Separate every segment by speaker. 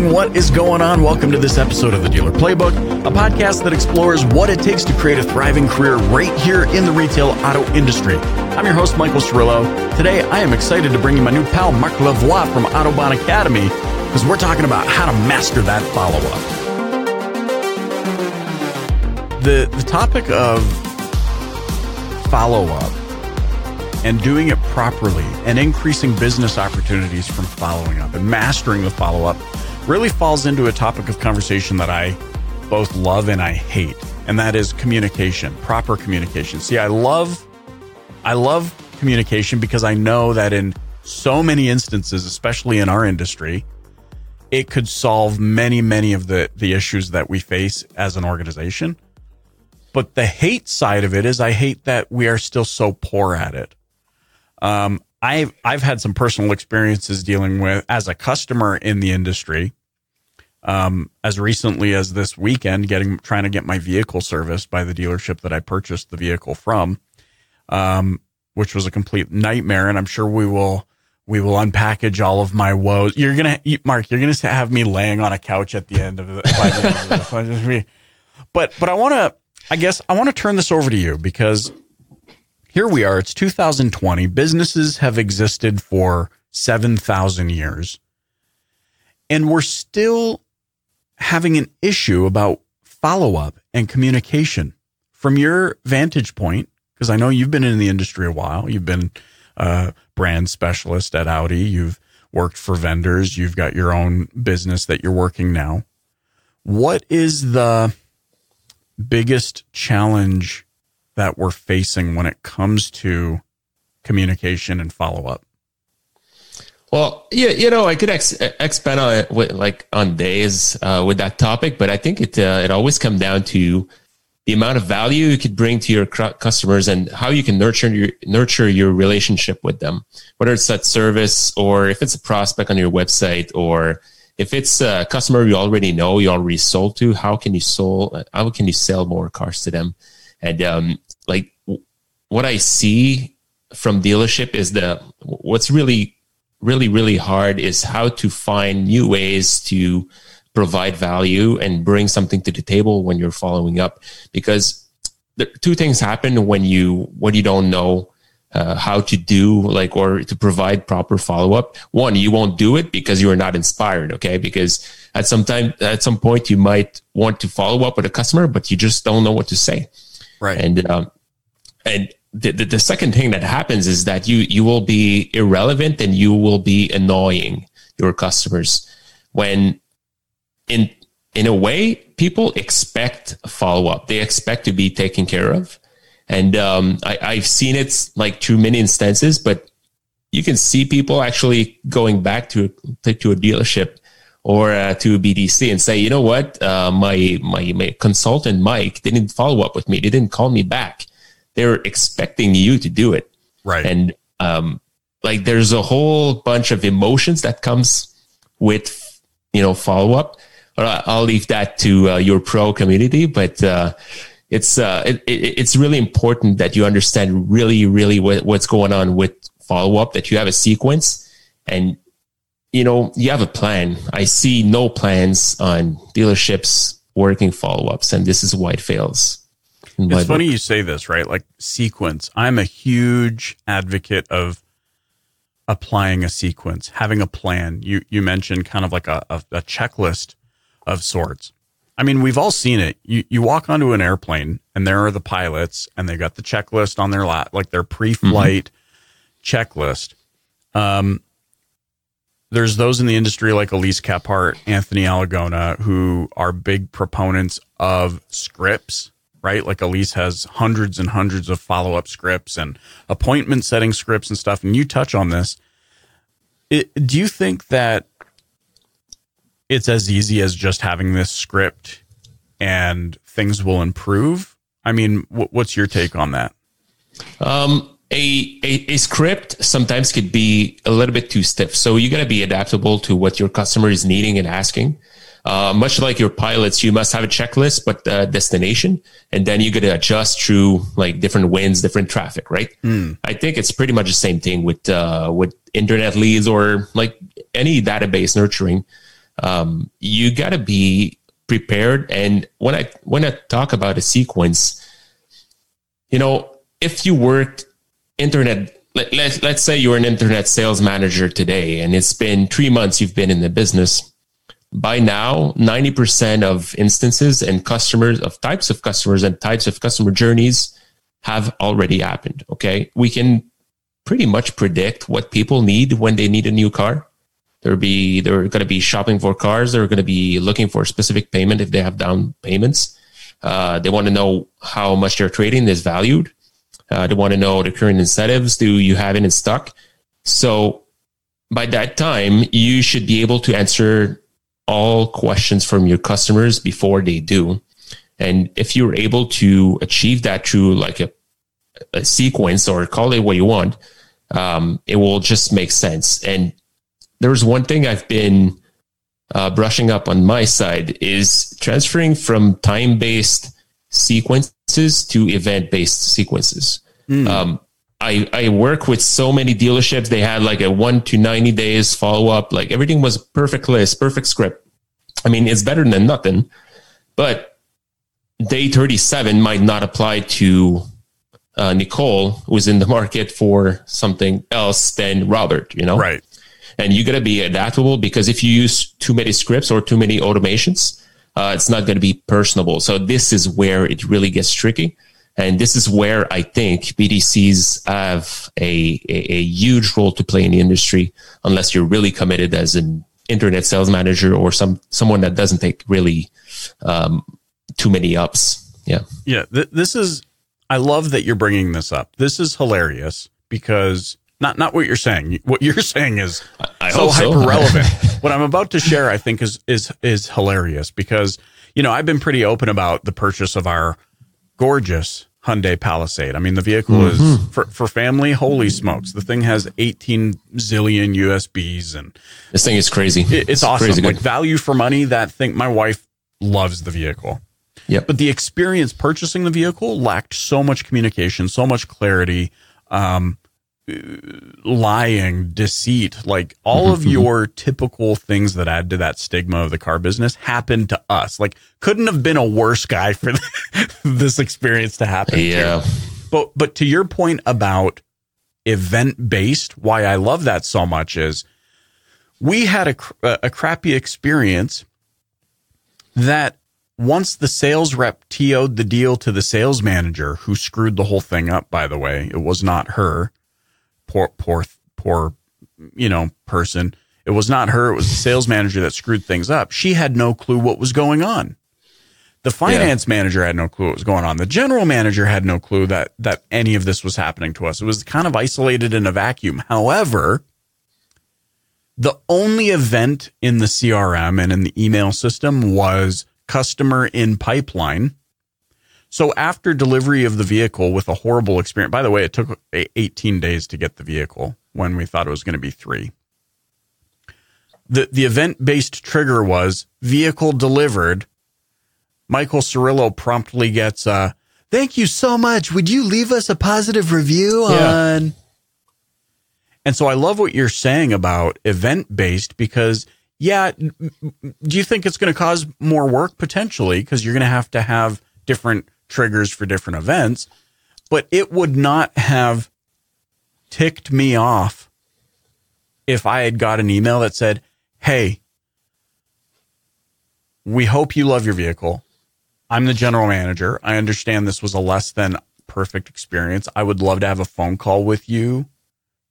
Speaker 1: gang, what is going on? Welcome to this episode of the Dealer Playbook, a podcast that explores what it takes to create a thriving career right here in the retail auto industry. I'm your host, Michael Cirillo. Today, I am excited to bring you my new pal, Marc Lavoie from Autobahn Academy, because we're talking about how to master that follow up. The, the topic of follow up and doing it properly and increasing business opportunities from following up and mastering the follow up really falls into a topic of conversation that I both love and I hate, and that is communication, proper communication. See, I love I love communication because I know that in so many instances, especially in our industry, it could solve many, many of the the issues that we face as an organization. But the hate side of it is I hate that we are still so poor at it. Um, I've I've had some personal experiences dealing with as a customer in the industry. Um, as recently as this weekend, getting trying to get my vehicle serviced by the dealership that I purchased the vehicle from, um, which was a complete nightmare. And I'm sure we will we will unpackage all of my woes. You're gonna, Marc, you're gonna have me laying on a couch at the end of it. but but I want to, I guess I want to turn this over to you because here we are. It's 2020. Businesses have existed for 7,000 years. And we're still having an issue about follow up and communication. From your vantage point, because I know you've been in the industry a while, you've been a brand specialist at Audi, you've worked for vendors, you've got your own business that you're working now. What is the biggest challenge that we're facing when it comes to communication and follow up?
Speaker 2: Well, yeah, you know, I could ex- expand on it with, like on days uh, with that topic, but I think it uh, it always comes down to the amount of value you could bring to your customers and how you can nurture your nurture your relationship with them. Whether it's that service or if it's a prospect on your website or if it's a customer you already know, you already sold to, how can you sold how can you sell more cars to them? And um, like what I see from dealership is the what's really really really hard is how to find new ways to provide value and bring something to the table when you're following up because the two things happen when you when you don't know uh, how to do like or to provide proper follow up. One, you won't do it because you are not inspired. Okay, because at some time at some point you might want to follow up with a customer, but you just don't know what to say.
Speaker 1: Right.
Speaker 2: And um, and the, the, the second thing that happens is that you you will be irrelevant and you will be annoying your customers. When in in a way people expect follow up they expect to be taken care of. And um, I, i've seen it like too many instances but you can see people actually going back to to a dealership or uh, to a BDC and say, you know what, uh, my, my my consultant Mike didn't follow up with me. They didn't call me back they're expecting you to do it.
Speaker 1: Right.
Speaker 2: And um, like there's a whole bunch of emotions that comes with, you know, follow up. I'll leave that to uh, your pro community. But uh, it's uh, it, it's really important that you understand really, really what, what's going on with follow up. That you have a sequence, and you know you have a plan. I see no plans on dealerships working follow ups, and this is why it fails.
Speaker 1: It's funny you say this, right? Like sequence. I'm a huge advocate of applying a sequence, having a plan. You you mentioned kind of like a, a, a checklist of sorts. I mean, we've all seen it. You you walk onto an airplane and there are the pilots and they got the checklist on their lap, like their pre-flight mm-hmm. checklist. Um, there's those in the industry like Elise Kephart, Anthony Alagona, who are big proponents of scripts right? Like Elise has hundreds and hundreds of follow up scripts and appointment setting scripts and stuff. And you touch on this. It, do you think that it's as easy as just having this script and things will improve? I mean, what's your take on that?
Speaker 2: Um, a, a, a, script sometimes could be a little bit too stiff. So you got to be adaptable to what your customer is needing and asking. Uh, much like your pilots, you must have a checklist, but uh, destination, and then you got to adjust through like different winds, different traffic, right? Mm. I think it's pretty much the same thing with uh, with internet leads or like any database nurturing. um, you got to be prepared. And when I when I talk about a sequence, you know, if you worked internet, let, let, let's say you're an internet sales manager today, and it's been three months you've been in the business. By now, 90% of instances and customers of types of customers and types of customer journeys have already happened. Okay. We can pretty much predict what people need when they need a new car. They're be they're going to be shopping for cars. They're going to be looking for a specific payment if they have down payments. Uh, they want to know how much their trading is valued. Uh, they want to know the current incentives. Do you have it in stock? So by that time, you should be able to answer all questions from your customers before they do. And if you're able to achieve that through like a, a sequence or call it what you want, um, it will just make sense. And there's one thing I've been uh, brushing up on my side is transferring from time based sequences to event based sequences. Mm. Um, I, I work with so many dealerships. They had like a one to 90 days follow up. Like everything was perfect list, perfect script. I mean, it's better than nothing, but day 37 might not apply to uh, Nicole, who's in the market for something else than Robert, you know?
Speaker 1: Right.
Speaker 2: And you got to be adaptable because if you use too many scripts or too many automations, uh, it's not going to be personable. So this is where it really gets tricky. And this is where I think BDCs have a, a, a, huge role to play in the industry, unless you're really committed as an internet sales manager or some someone that doesn't take really um, too many ups. Yeah,
Speaker 1: yeah. Th- this is. I love that you're bringing this up. This is hilarious because not not what you're saying. What you're saying is
Speaker 2: I so hyper
Speaker 1: relevant. what I'm about to share, I think, is is is hilarious because you know I've been pretty open about the purchase of our gorgeous Hyundai Palisade. I mean, the vehicle mm-hmm. is for, for family. Holy smokes. The thing has 18 zillion USBs and
Speaker 2: this thing is crazy.
Speaker 1: It, it's, it's, awesome. Crazy like value for money. That thing, my wife loves the vehicle.
Speaker 2: Yeah.
Speaker 1: But the experience purchasing the vehicle lacked so much communication, so much clarity. Um, lying, deceit, like all of mm-hmm. your typical things that add to that stigma of the car business happened to us. Like couldn't have been a worse guy for this experience to happen.
Speaker 2: Yeah.
Speaker 1: To. But but to your point about event based, why I love that so much is we had a a crappy experience that once the sales rep TO'd the deal to the sales manager who screwed the whole thing up by the way, it was not her poor, poor, poor, you know, person. It was not her. It was the sales manager that screwed things up. She had no clue what was going on. The finance yeah. manager had no clue what was going on. The general manager had no clue that, that any of this was happening to us. It was kind of isolated in a vacuum. However, the only event in the CRM and in the email system was customer in pipeline so after delivery of the vehicle with a horrible experience, by the way, it took 18 days to get the vehicle when we thought it was going to be three. The, the event based trigger was vehicle delivered. Michael Cirillo promptly gets a thank you so much. Would you leave us a positive review yeah. on? And so I love what you're saying about event based because yeah, do you think it's going to cause more work potentially because you're going to have to have different triggers for different events, but it would not have ticked me off if I had got an email that said, Hey, we hope you love your vehicle. I'm the general manager. I understand this was a less than perfect experience. I would love to have a phone call with you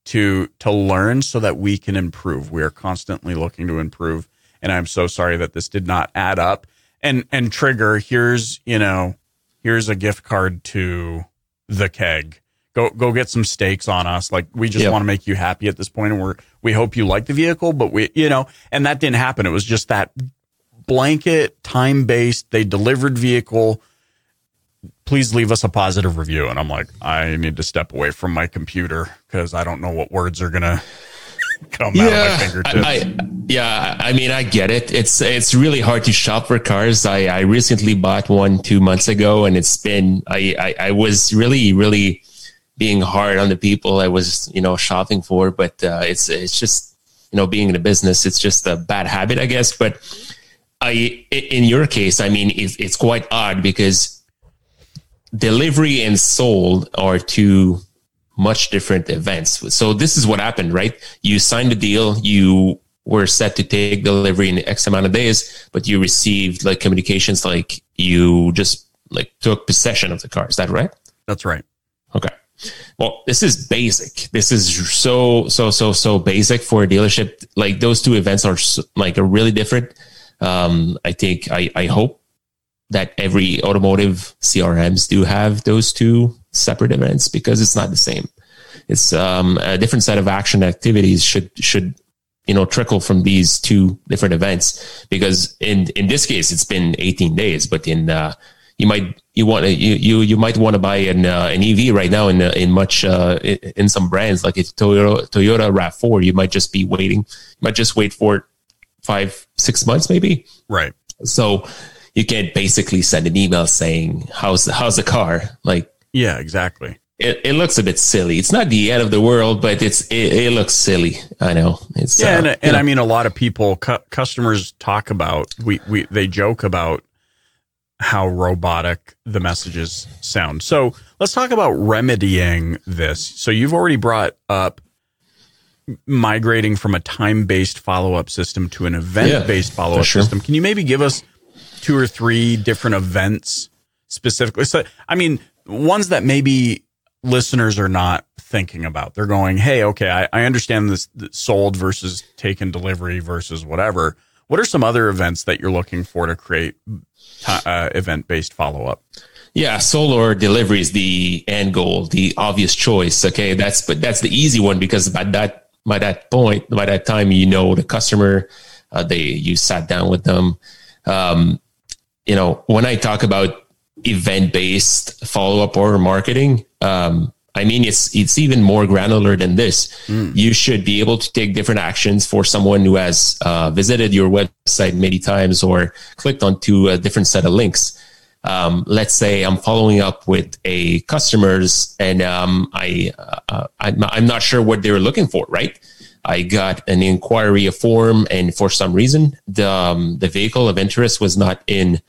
Speaker 1: to to learn so that we can improve. We are constantly looking to improve and I'm so sorry that this did not add up. And and trigger, here's, you know, here's a gift card to the keg. Go go get some steaks on us. Like we just yep. want to make you happy at this point, and we're we hope you like the vehicle, but we you know, and that didn't happen. It was just that blanket time based. They delivered vehicle. Please leave us a positive review. And I'm like, I need to step away from my computer because I don't know what words are gonna come yeah, out of my fingertips.
Speaker 2: I, yeah, I mean, I get it. It's it's really hard to shop for cars. I, I recently bought one two months ago, and it's been I, I, I was really really being hard on the people I was you know shopping for, but uh, it's it's just you know being in a business. It's just a bad habit, I guess. But I, in your case, I mean, it's, it's quite odd because delivery and sold are two much different events. So this is what happened, right? You signed a deal, you were set to take delivery in X amount of days, but you received like communications like you just like took possession of the car. Is that right?
Speaker 1: That's right.
Speaker 2: Okay. Well, this is basic. This is so so so so basic for a dealership. Like those two events are so, like are really different. Um, I think I I hope that every automotive CRMs do have those two separate events because it's not the same. It's um, a different set of action activities should should you know trickle from these two different events because in in this case it's been 18 days, but in uh, you might you want to you, you you might want to buy an uh, an EV right now in uh, in much uh, in some brands like it's Toyota Toyota Rav4 you might just be waiting you might just wait for five six months maybe.
Speaker 1: Right.
Speaker 2: So you can't basically send an email saying how's the how's the car? Like
Speaker 1: yeah exactly
Speaker 2: it, it looks a bit silly. It's not the end of the world but it's it, it looks silly. I know. It's
Speaker 1: yeah uh, and, and i mean a lot of people cu- customers talk about we we they joke about how robotic the messages sound. So let's talk about remedying this. So you've already brought up migrating from a time-based follow-up system to an event-based yeah, follow-up sure. system. Can you maybe give us two or three different events specifically. So, I mean, ones that maybe listeners are not thinking about. They're going, hey, okay, I, I understand this, this sold versus taken delivery versus whatever. What are some other events that you're looking for to create uh, event based follow up?
Speaker 2: Yeah, sold or delivery is the end goal, the obvious choice. Okay, that's but that's the easy one because by that by that point, by that time, you know the customer. Uh, they you sat down with them. Um, you know, when I talk about event based follow up or marketing, um, I mean, it's it's even more granular than this. Mm. You should be able to take different actions for someone who has uh, visited your website many times or clicked onto a different set of links. Um, let's say I'm following up with a customers and um, I uh, I'm, I'm not sure what they were looking for. Right? I got an inquiry, a form, and for some reason, the um, the vehicle of interest was not in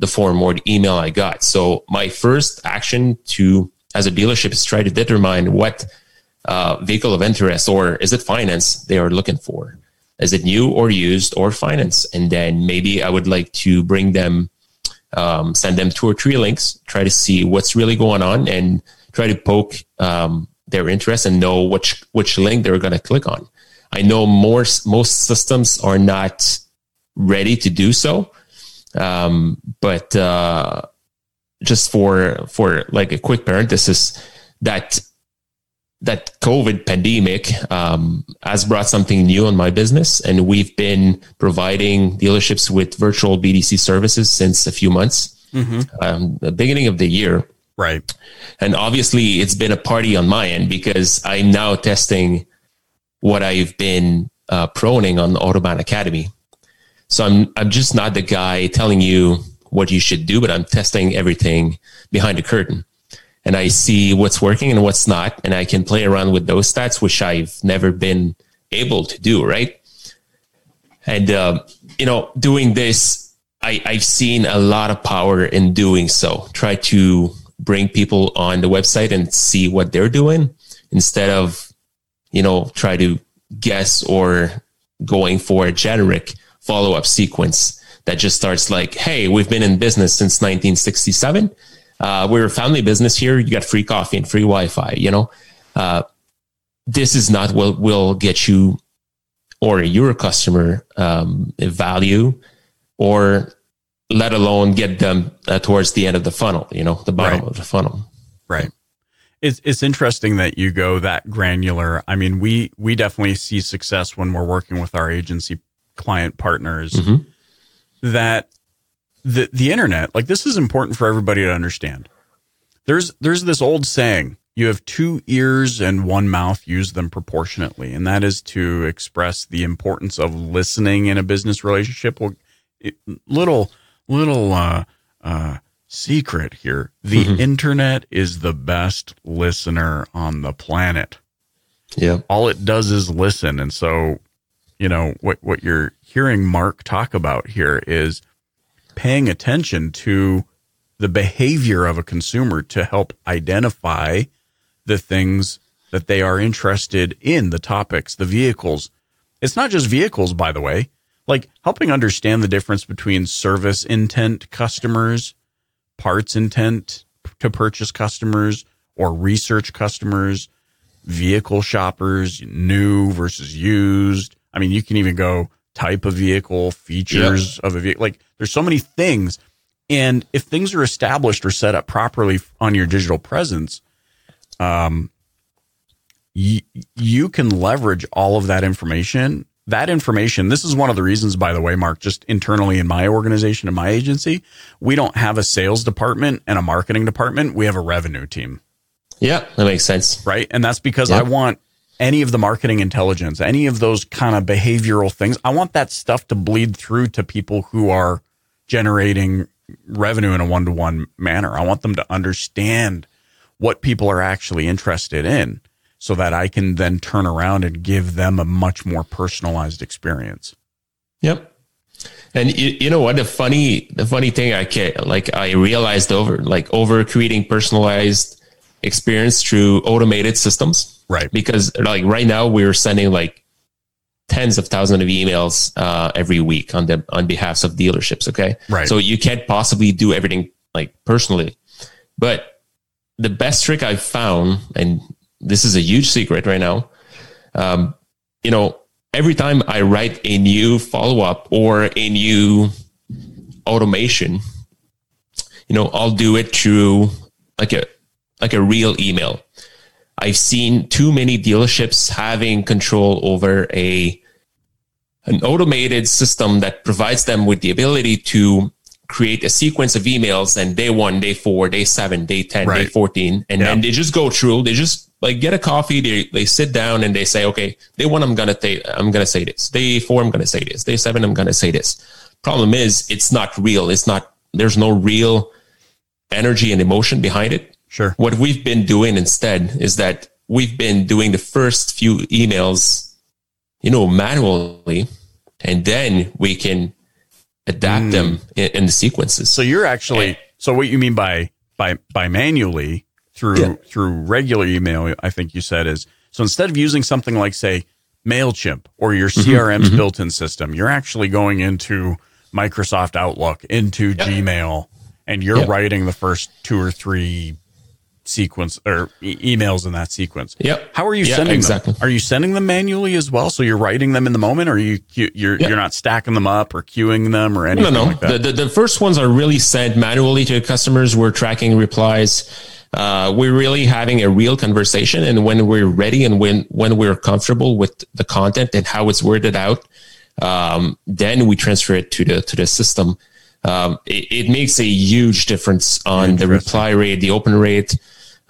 Speaker 2: the form or the email I got. So my first action to as a dealership is try to determine what uh, vehicle of interest or is it finance they are looking for. Is it new or used or finance? And then maybe I would like to bring them, um, send them two or three links, try to see what's really going on, and try to poke um, their interest and know which which link they're going to click on. I know more most systems are not ready to do so, um, but uh, just for for like a quick parenthesis, that that COVID pandemic um, has brought something new on my business, and we've been providing dealerships with virtual BDC services since a few months, mm-hmm. um, the beginning of the year.
Speaker 1: Right.
Speaker 2: And obviously, it's been a party on my end because I'm now testing what I've been uh, proning on the Autobahn Academy. So I'm I'm just not the guy telling you what you should do, but I'm testing everything behind the curtain. And I see what's working and what's not, and I can play around with those stats, which I've never been able to do, right? And uh, you know, doing this, I, I've seen a lot of power in doing so. Try to bring people on the website and see what they're doing instead of you know, try to guess or going for a generic follow up sequence that just starts like, hey, we've been in business since 1967. Uh, we're a family business here. You got free coffee and free Wi Fi, you know? Uh, this is not what will get you or your customer um, value or let alone get them uh, towards the end of the funnel, you know, the bottom right. of the funnel.
Speaker 1: Right. It's it's interesting that you go that granular. I mean, we we definitely see success when we're working with our agency client partners. Mm-hmm. That the the internet, like this is important for everybody to understand. There's there's this old saying, you have two ears and one mouth, use them proportionately. And that is to express the importance of listening in a business relationship. Well, it, little, little, uh, uh, secret here. The mm-hmm. internet is the best listener on the planet.
Speaker 2: Yeah.
Speaker 1: All it does is listen. And so you know, what, what you're hearing Marc talk about here is paying attention to the behavior of a consumer to help identify the things that they are interested in, the topics, the vehicles. It's not just vehicles, by the way, like helping understand the difference between service intent customers, parts intent to purchase customers, or research customers, vehicle shoppers, new versus used. I mean, you can even go type of vehicle, features yep. of a vehicle. Like there's so many things. And if things are established or set up properly on your digital presence, um, y- you can leverage all of that information. That information, this is one of the reasons, by the way, Marc, just internally in my organization, in my agency, we don't have a sales department and a marketing department. We have a revenue team.
Speaker 2: Yeah, that makes sense.
Speaker 1: Right. And that's because I want any of the marketing intelligence, any of those kind of behavioral things, I want that stuff to bleed through to people who are generating revenue in a one to one manner. I want them to understand what people are actually interested in so that I can then turn around and give them a much more personalized experience.
Speaker 2: Yep. And you, you know what the funny the funny thing I can like I realized over like over creating personalized experience through automated systems.
Speaker 1: Right.
Speaker 2: Because like right now we're sending like tens of thousands of emails uh, every week on the on behalf of dealerships. Okay.
Speaker 1: Right.
Speaker 2: So you can't possibly do everything like personally. But the best trick I've found, and this is a huge secret right now, um, you know, every time I write a new follow up or a new automation, you know, I'll do it through like a like a real email. I've seen too many dealerships having control over a an automated system that provides them with the ability to create a sequence of emails and day one, day four, day seven, day 10, right. day 14. And then they just go through, they just like get a coffee, they, they sit down and they say, okay, day one, I'm going to say, I'm going to say this. Day four, I'm going to say this. Day seven, I'm going to say this. Problem is it's not real. It's not, there's no real energy and emotion behind it.
Speaker 1: Sure.
Speaker 2: What we've been doing instead is that we've been doing the first few emails, you know, manually, and then we can adapt mm. them in, in, the sequences.
Speaker 1: So you're actually and, so what you mean by by by manually through yeah. through regular email, I think you said is so instead of using something like say Mailchimp or your CRM's mm-hmm, mm-hmm. built-in system, you're actually going into Microsoft Outlook, into yep. Gmail, and you're yep. writing the first two or three sequence or e- emails in that sequence.
Speaker 2: Yep.
Speaker 1: How are you sending exactly. them? Are you sending them manually as well? So you're writing them in the moment, or you you're yep. you're not stacking them up or queuing them or anything? No, no. Like
Speaker 2: the, the, the first ones are really sent manually to customers. We're tracking replies. Uh, we're really having a real conversation, and when we're ready and when when we're comfortable with the content and how it's worded out, um, then we transfer it to the to the system. Um, it, it, makes a huge difference on the reply rate, the open rate,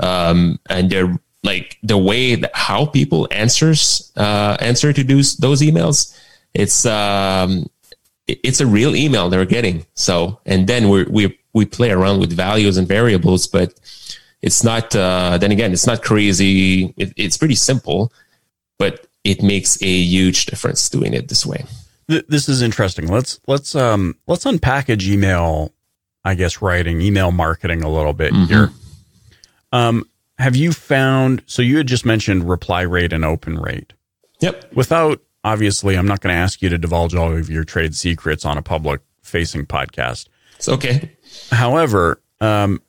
Speaker 2: um, and they're like the way that how people answers uh, answer to those those emails. It's um, it's a real email they're getting. So, and then we we we play around with values and variables, but it's not. Uh, then again, it's not crazy. It, it's pretty simple, but it makes a huge difference doing it this way.
Speaker 1: This is interesting. Let's let's um let's unpackage email, I guess writing, email marketing a little bit mm-hmm. here. Um, have you found? So you had just mentioned reply rate and open rate.
Speaker 2: Yep.
Speaker 1: Without obviously, I'm not going to ask you to divulge all of your trade secrets on a public facing podcast.
Speaker 2: It's okay.
Speaker 1: However, um,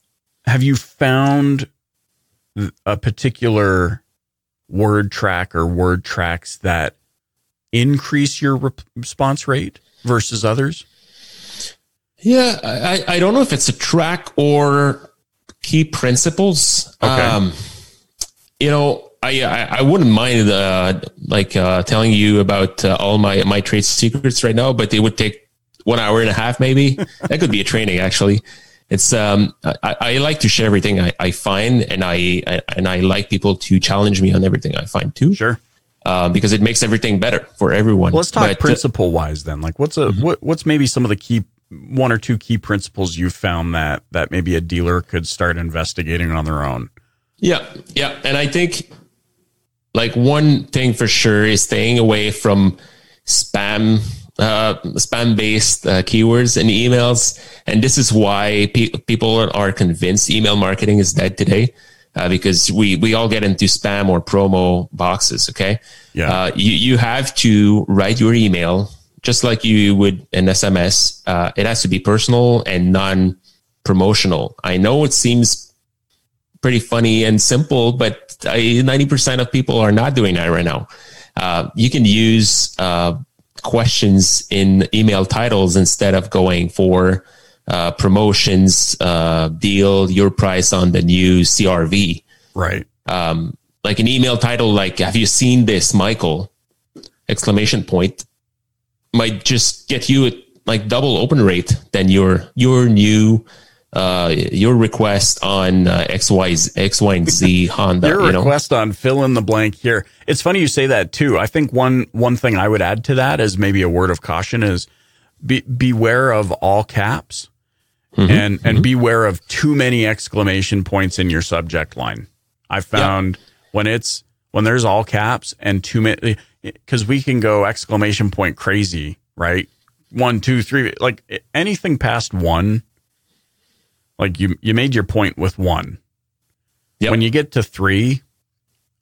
Speaker 1: have you found a particular word track or word tracks that increase your re- response rate versus others?
Speaker 2: Yeah, I, I don't know if it's a track or key principles. Okay. Um, you know, I, I, I wouldn't mind uh, like uh, telling you about uh, all my my trade secrets right now, but it would take one hour and a half maybe. that could be a training actually. It's um I, I like to share everything I, I find and I, I and I like people to challenge me on everything I find too.
Speaker 1: Sure.
Speaker 2: Uh, because it makes everything better for everyone.
Speaker 1: Well, let's talk but, uh, principle wise then. Like, what's a mm-hmm. what, what's maybe some of the key one or two key principles you found that that maybe a dealer could start investigating on their own?
Speaker 2: Yeah, yeah, and I think like one thing for sure is staying away from spam uh, spam based uh, keywords and emails. And this is why pe- people are convinced email marketing is dead today. Uh, because we, we all get into spam or promo boxes. Okay.
Speaker 1: Yeah.
Speaker 2: Uh, you, you have to write your email just like you would an SMS. Uh, it has to be personal and non promotional. I know it seems pretty funny and simple, but I, 90% of people are not doing that right now. Uh, you can use uh, questions in email titles instead of going for uh, promotions, uh, deal, your price on the new CRV.
Speaker 1: Right.
Speaker 2: Um, like an email title, like, have you seen this, Michael? Exclamation point might just get you like double open rate than your, your new, uh, your request on uh, X, Y, X, Y, and Z Honda.
Speaker 1: Your
Speaker 2: you know?
Speaker 1: request on fill in the blank here. It's funny you say that too. I think one one thing I would add to that as maybe a word of caution is be, beware of all caps
Speaker 2: Mm-hmm.
Speaker 1: and and beware of too many exclamation points in your subject line. I found when it's when there's all caps and too many because we can go exclamation point crazy, right? One, two, three, like anything past one, like you you made your point with one.
Speaker 2: Yep.
Speaker 1: When you get to three,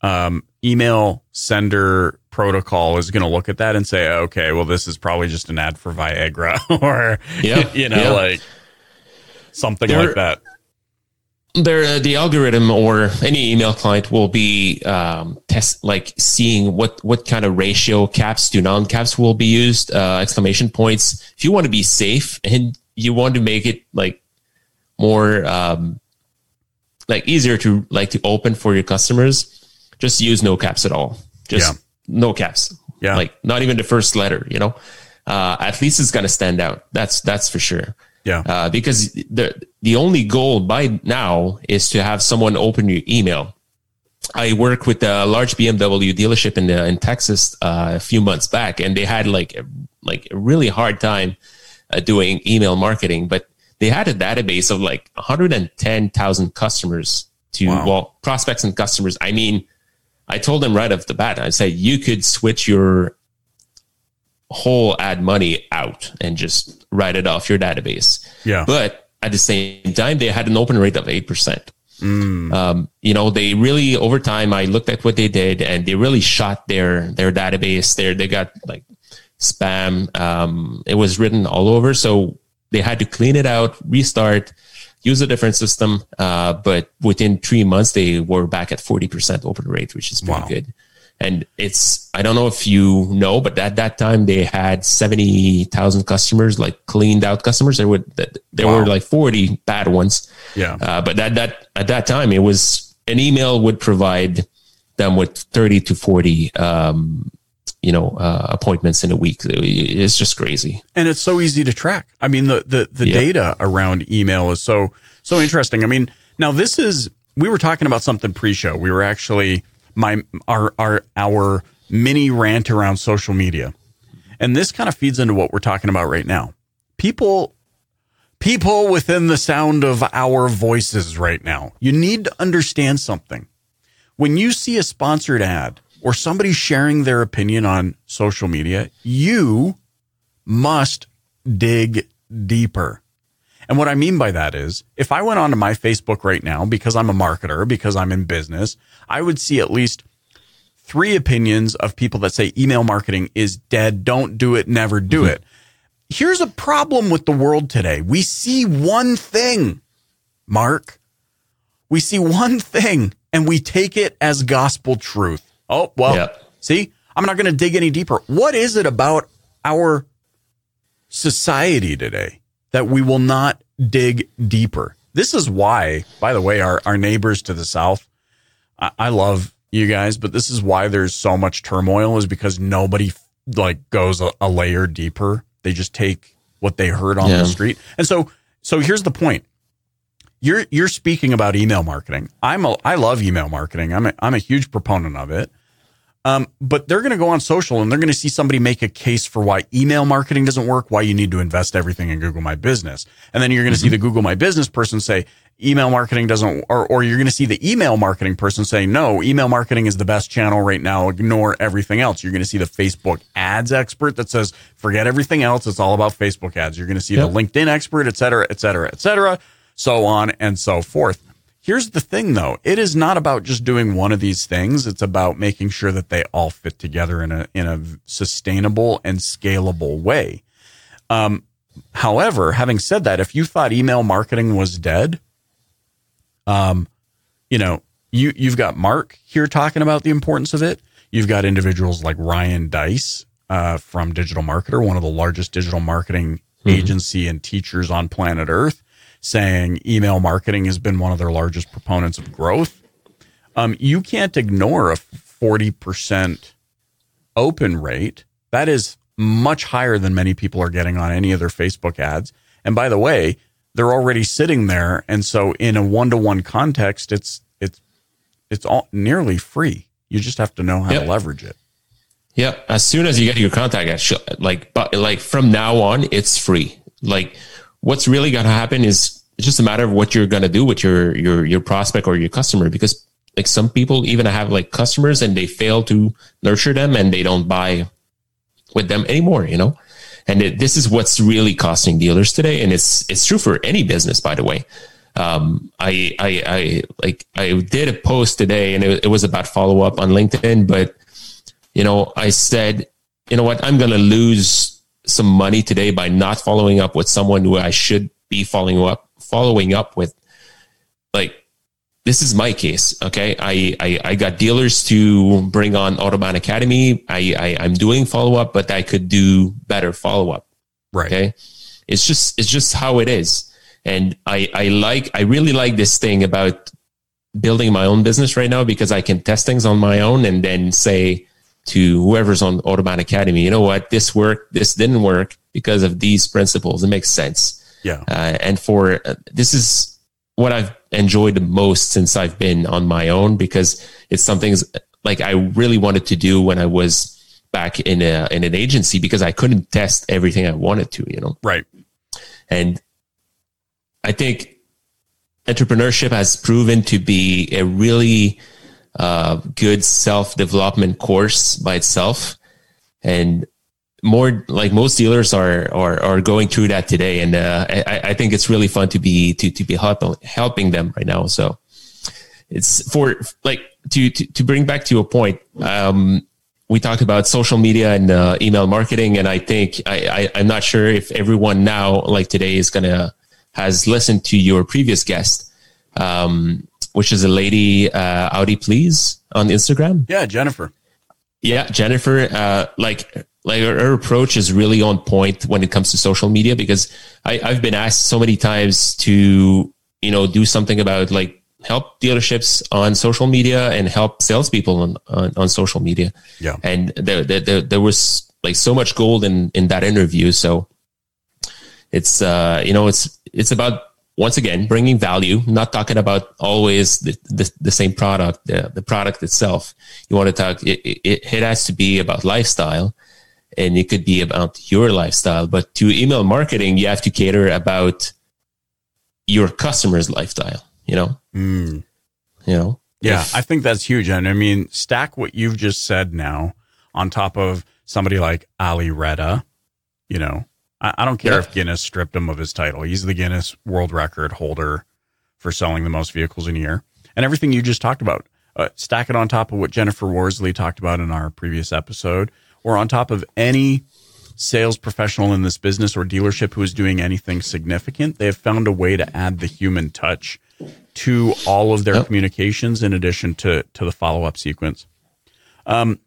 Speaker 1: um, email sender protocol is going to look at that and say, okay, well, this is probably just an ad for Viagra or,
Speaker 2: Yeah.
Speaker 1: you know,
Speaker 2: Yeah.
Speaker 1: like something
Speaker 2: There-
Speaker 1: like that.
Speaker 2: There the algorithm or any email client will be um, test like seeing what what kind of ratio caps to non caps will be used uh, exclamation points. If you want to be safe and you want to make it like more um, like easier to like to open for your customers just use no caps at all. Just
Speaker 1: Yeah.
Speaker 2: no caps.
Speaker 1: Yeah.
Speaker 2: like not even the first letter you know? Uh, at least it's going to stand out. That's that's for sure
Speaker 1: Yeah.
Speaker 2: uh, because the the only goal by now is to have someone open your email. I work with a large BMW dealership in uh, in Texas uh, a few months back, and they had like a, like a really hard time uh, doing email marketing, but they had a database of like 110,000 customers to
Speaker 1: Wow.
Speaker 2: well prospects and customers. I mean, I told them right off the bat, I said you could switch your whole ad money out and just write it off your database.
Speaker 1: Yeah.
Speaker 2: But at the same time, they had an open rate of 8%.
Speaker 1: Mm.
Speaker 2: Um, you know, they really, over time, I looked at what they did and they really shot their, their database there. They got like spam. Um, it was written all over. So they had to clean it out, restart, use a different system. Uh, but within three months, they were back at 40% open rate, which is pretty
Speaker 1: Wow.
Speaker 2: good. And it's, I don't know if you know, but at that time they had 70,000 customers, like cleaned out customers. There were, there
Speaker 1: Wow.
Speaker 2: were like 40 bad ones.
Speaker 1: Yeah.
Speaker 2: Uh, but that, that, at that time, it was an email would provide them with 30 to 40, um, you know, uh, appointments in a week. It's just crazy.
Speaker 1: and it's so easy to track. I mean, the the, the
Speaker 2: Yeah.
Speaker 1: data around email is so so interesting. I mean, now this is we were talking about something pre-show. We were actually my our our our mini rant around social media, and this kind of feeds into what we're talking about right now. People people within the sound of our voices right now. You need to understand something. When you see a sponsored ad or somebody sharing their opinion on social media, you must dig deeper. And what I mean by that is if I went onto my Facebook right now, because I'm a marketer, because I'm in business, I would see at least three opinions of people that say email marketing is dead. Don't do it. Never do mm-hmm. it. Here's a problem with the world today. We see one thing, Marc. We see one thing and we take it as gospel truth. Oh, well,
Speaker 2: Yeah.
Speaker 1: see, I'm not going to dig any deeper. What is it about our society today that we will not dig deeper? This is why, by the way, our, our neighbors to the south, I, I love you guys, but this is why there's so much turmoil is because nobody like goes a, a layer deeper. They just take what they heard on
Speaker 2: Yeah.
Speaker 1: the street. And so, so here's the point. You're, you're speaking about email marketing. I'm a, I love email marketing. I'm a, I'm a huge proponent of it. Um, but they're going to go on social and they're going to see somebody make a case for why email marketing doesn't work, why you need to invest everything in Google My Business. And then you're going to see the Google My Business person say, email marketing doesn't, or, or you're going to see the email marketing person say, no, email marketing is the best channel right now. Ignore everything else. You're going to see the Facebook ads expert that says, forget everything else. It's all about Facebook ads. You're going to see yep. the LinkedIn expert, et cetera, et cetera, et cetera, so on and so forth. Here's the thing though. It is not about just doing one of these things. It's about making sure that they all fit together in a, in a sustainable and scalable way. Um, however, having said that, if you thought email marketing was dead, um, you know, you you've got Marc here talking about the importance of it. You've got individuals like Ryan Deiss uh, from Digital Marketer, one of the largest digital marketing mm-hmm. agency and teachers on planet Earth, saying email marketing has been one of their largest proponents of growth. Um, you can't ignore a forty percent open rate. That is much higher than many people are getting on any of their Facebook ads. And by the way, they're already sitting there, and so in a one-to-one context, it's it's it's all nearly free. You just have to know how yep. to leverage it.
Speaker 2: Yep. As soon as you get your contact, like but like from now on, it's free. Like what's really going to happen is it's just a matter of what you're going to do with your your your prospect or your customer because like some people even have like customers and they fail to nurture them and they don't buy with them anymore, you know? And it, this is what's really costing dealers today. And it's, it's true for any business, by the way. Um, I, I, I, like, I did a post today and it, it was about follow up on LinkedIn, but, you know, I said, you know what, I'm going to lose some money today by not following up with someone who I should be following up, following up with. Like, this is my case. Okay. I, I, I got dealers to bring on Autobahn Academy. I, I, I'm doing follow up, but I could do better follow up.
Speaker 1: Right.
Speaker 2: Okay. It's just, it's just how it is. And I, I like, I really like this thing about building my own business right now because I can test things on my own and then say to whoever's on Autobahn Academy, you know what, this worked, this didn't work because of these principles. It makes sense.
Speaker 1: Yeah.
Speaker 2: Uh, and for uh, this is what I've enjoyed the most since I've been on my own because it's something like I really wanted to do when I was back in a in an agency because I couldn't test everything I wanted to, you know.
Speaker 1: Right.
Speaker 2: And I think entrepreneurship has proven to be a really uh, good self development course by itself, and more like most dealers are are, are going through that today, and uh, I, I think it's really fun to be to to be helping helping them right now. So it's for like to to, to bring back to a point. Um, we talked about social media and uh, email marketing, and I think I, I am not sure if everyone now like today is gonna has listened to your previous guest, um, which is a lady uh, Audi Please on Instagram.
Speaker 1: Yeah, Jennifer.
Speaker 2: Yeah, Jennifer. Uh, like like her, approach is really on point when it comes to social media because I, I've been asked so many times to, you know, do something about like help dealerships on social media and help salespeople on, on, on social media.
Speaker 1: Yeah.
Speaker 2: And there, there, there was like so much gold in, in that interview. So it's, uh, you know, it's, it's about once again bringing value not talking about always the, the, the same product the, the product itself you want to talk it, it, it has to be about lifestyle and it could be about your lifestyle. But to email marketing, you have to cater about your customer's lifestyle, you know?
Speaker 1: Mm.
Speaker 2: You know?
Speaker 1: Yeah, if, I think that's huge. And I mean, stack what you've just said now on top of somebody like Ali Reda, you know, I, I don't care yeah. if Guinness stripped him of his title. He's the Guinness world record holder for selling the most vehicles in a year. And everything you just talked about, uh, stack it on top of what Jennifer Worsley talked about in our previous episode or on top of any sales professional in this business or dealership who is doing anything significant, they have found a way to add the human touch to all of their communications in addition to, to the follow up sequence. Um,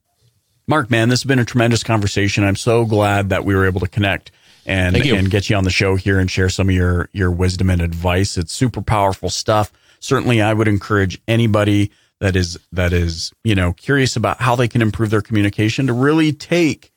Speaker 1: Marc, man, this has been a tremendous conversation. I'm so glad that we were able to connect and and get you on the show here and share some of your your wisdom and advice. It's super powerful stuff. Certainly, I would encourage anybody that is that is you know curious about how they can improve their communication to really take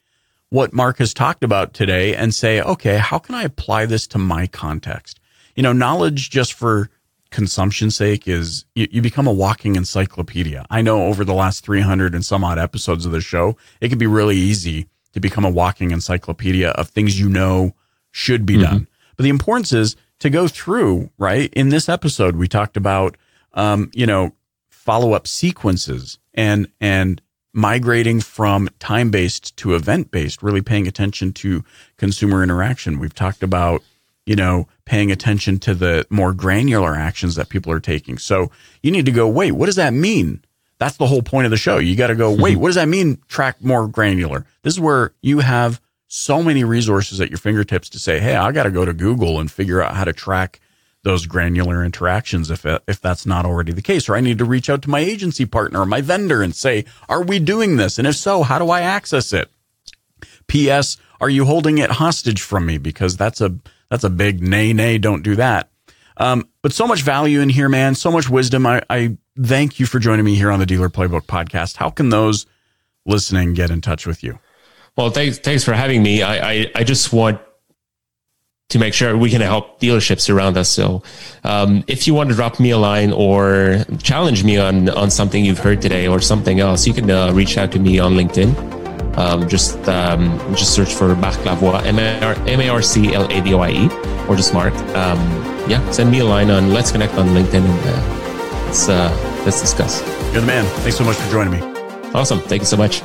Speaker 1: what Marc has talked about today and say, okay, how can I apply this to my context? You know, knowledge just for consumption sake is you, you, become a walking encyclopedia. I know over the last 300 and some odd episodes of the show, it can be really easy to become a walking encyclopedia of things you know should be mm-hmm. done. But the importance is to go through, right? In this episode, we talked about, um, you know, follow up sequences and, and migrating from time based to event based, really paying attention to consumer interaction. We've talked about, you know, paying attention to the more granular actions that people are taking. So you need to go, wait, what does that mean? That's the whole point of the show. You got to go, wait, what does that mean? Track more granular. This is where you have so many resources at your fingertips to say, hey, I got to go to Google and figure out how to track those granular interactions if if that's not already the case or I need to reach out to my agency partner or my vendor and say are we doing this and if so how do I access it ps are you holding it hostage from me because that's a that's a big nay nay don't do that um, but so much value in here man so much wisdom I, I thank you for joining me here on the dealer playbook podcast how can those listening get in touch with you
Speaker 2: well, thanks, thanks for having me. I, I, I just want to make sure we can help dealerships around us. So, um, if you want to drop me a line or challenge me on, on something you've heard today or something else, you can uh, reach out to me on LinkedIn. Um, just um, just search for Marc Lavoie, M A R C L A V O I E, or just Marc. Um, yeah, send me a line on Let's Connect on LinkedIn and uh, let's uh, let's discuss.
Speaker 1: You're the man. Thanks so much for joining me.
Speaker 2: Awesome. Thank you so much.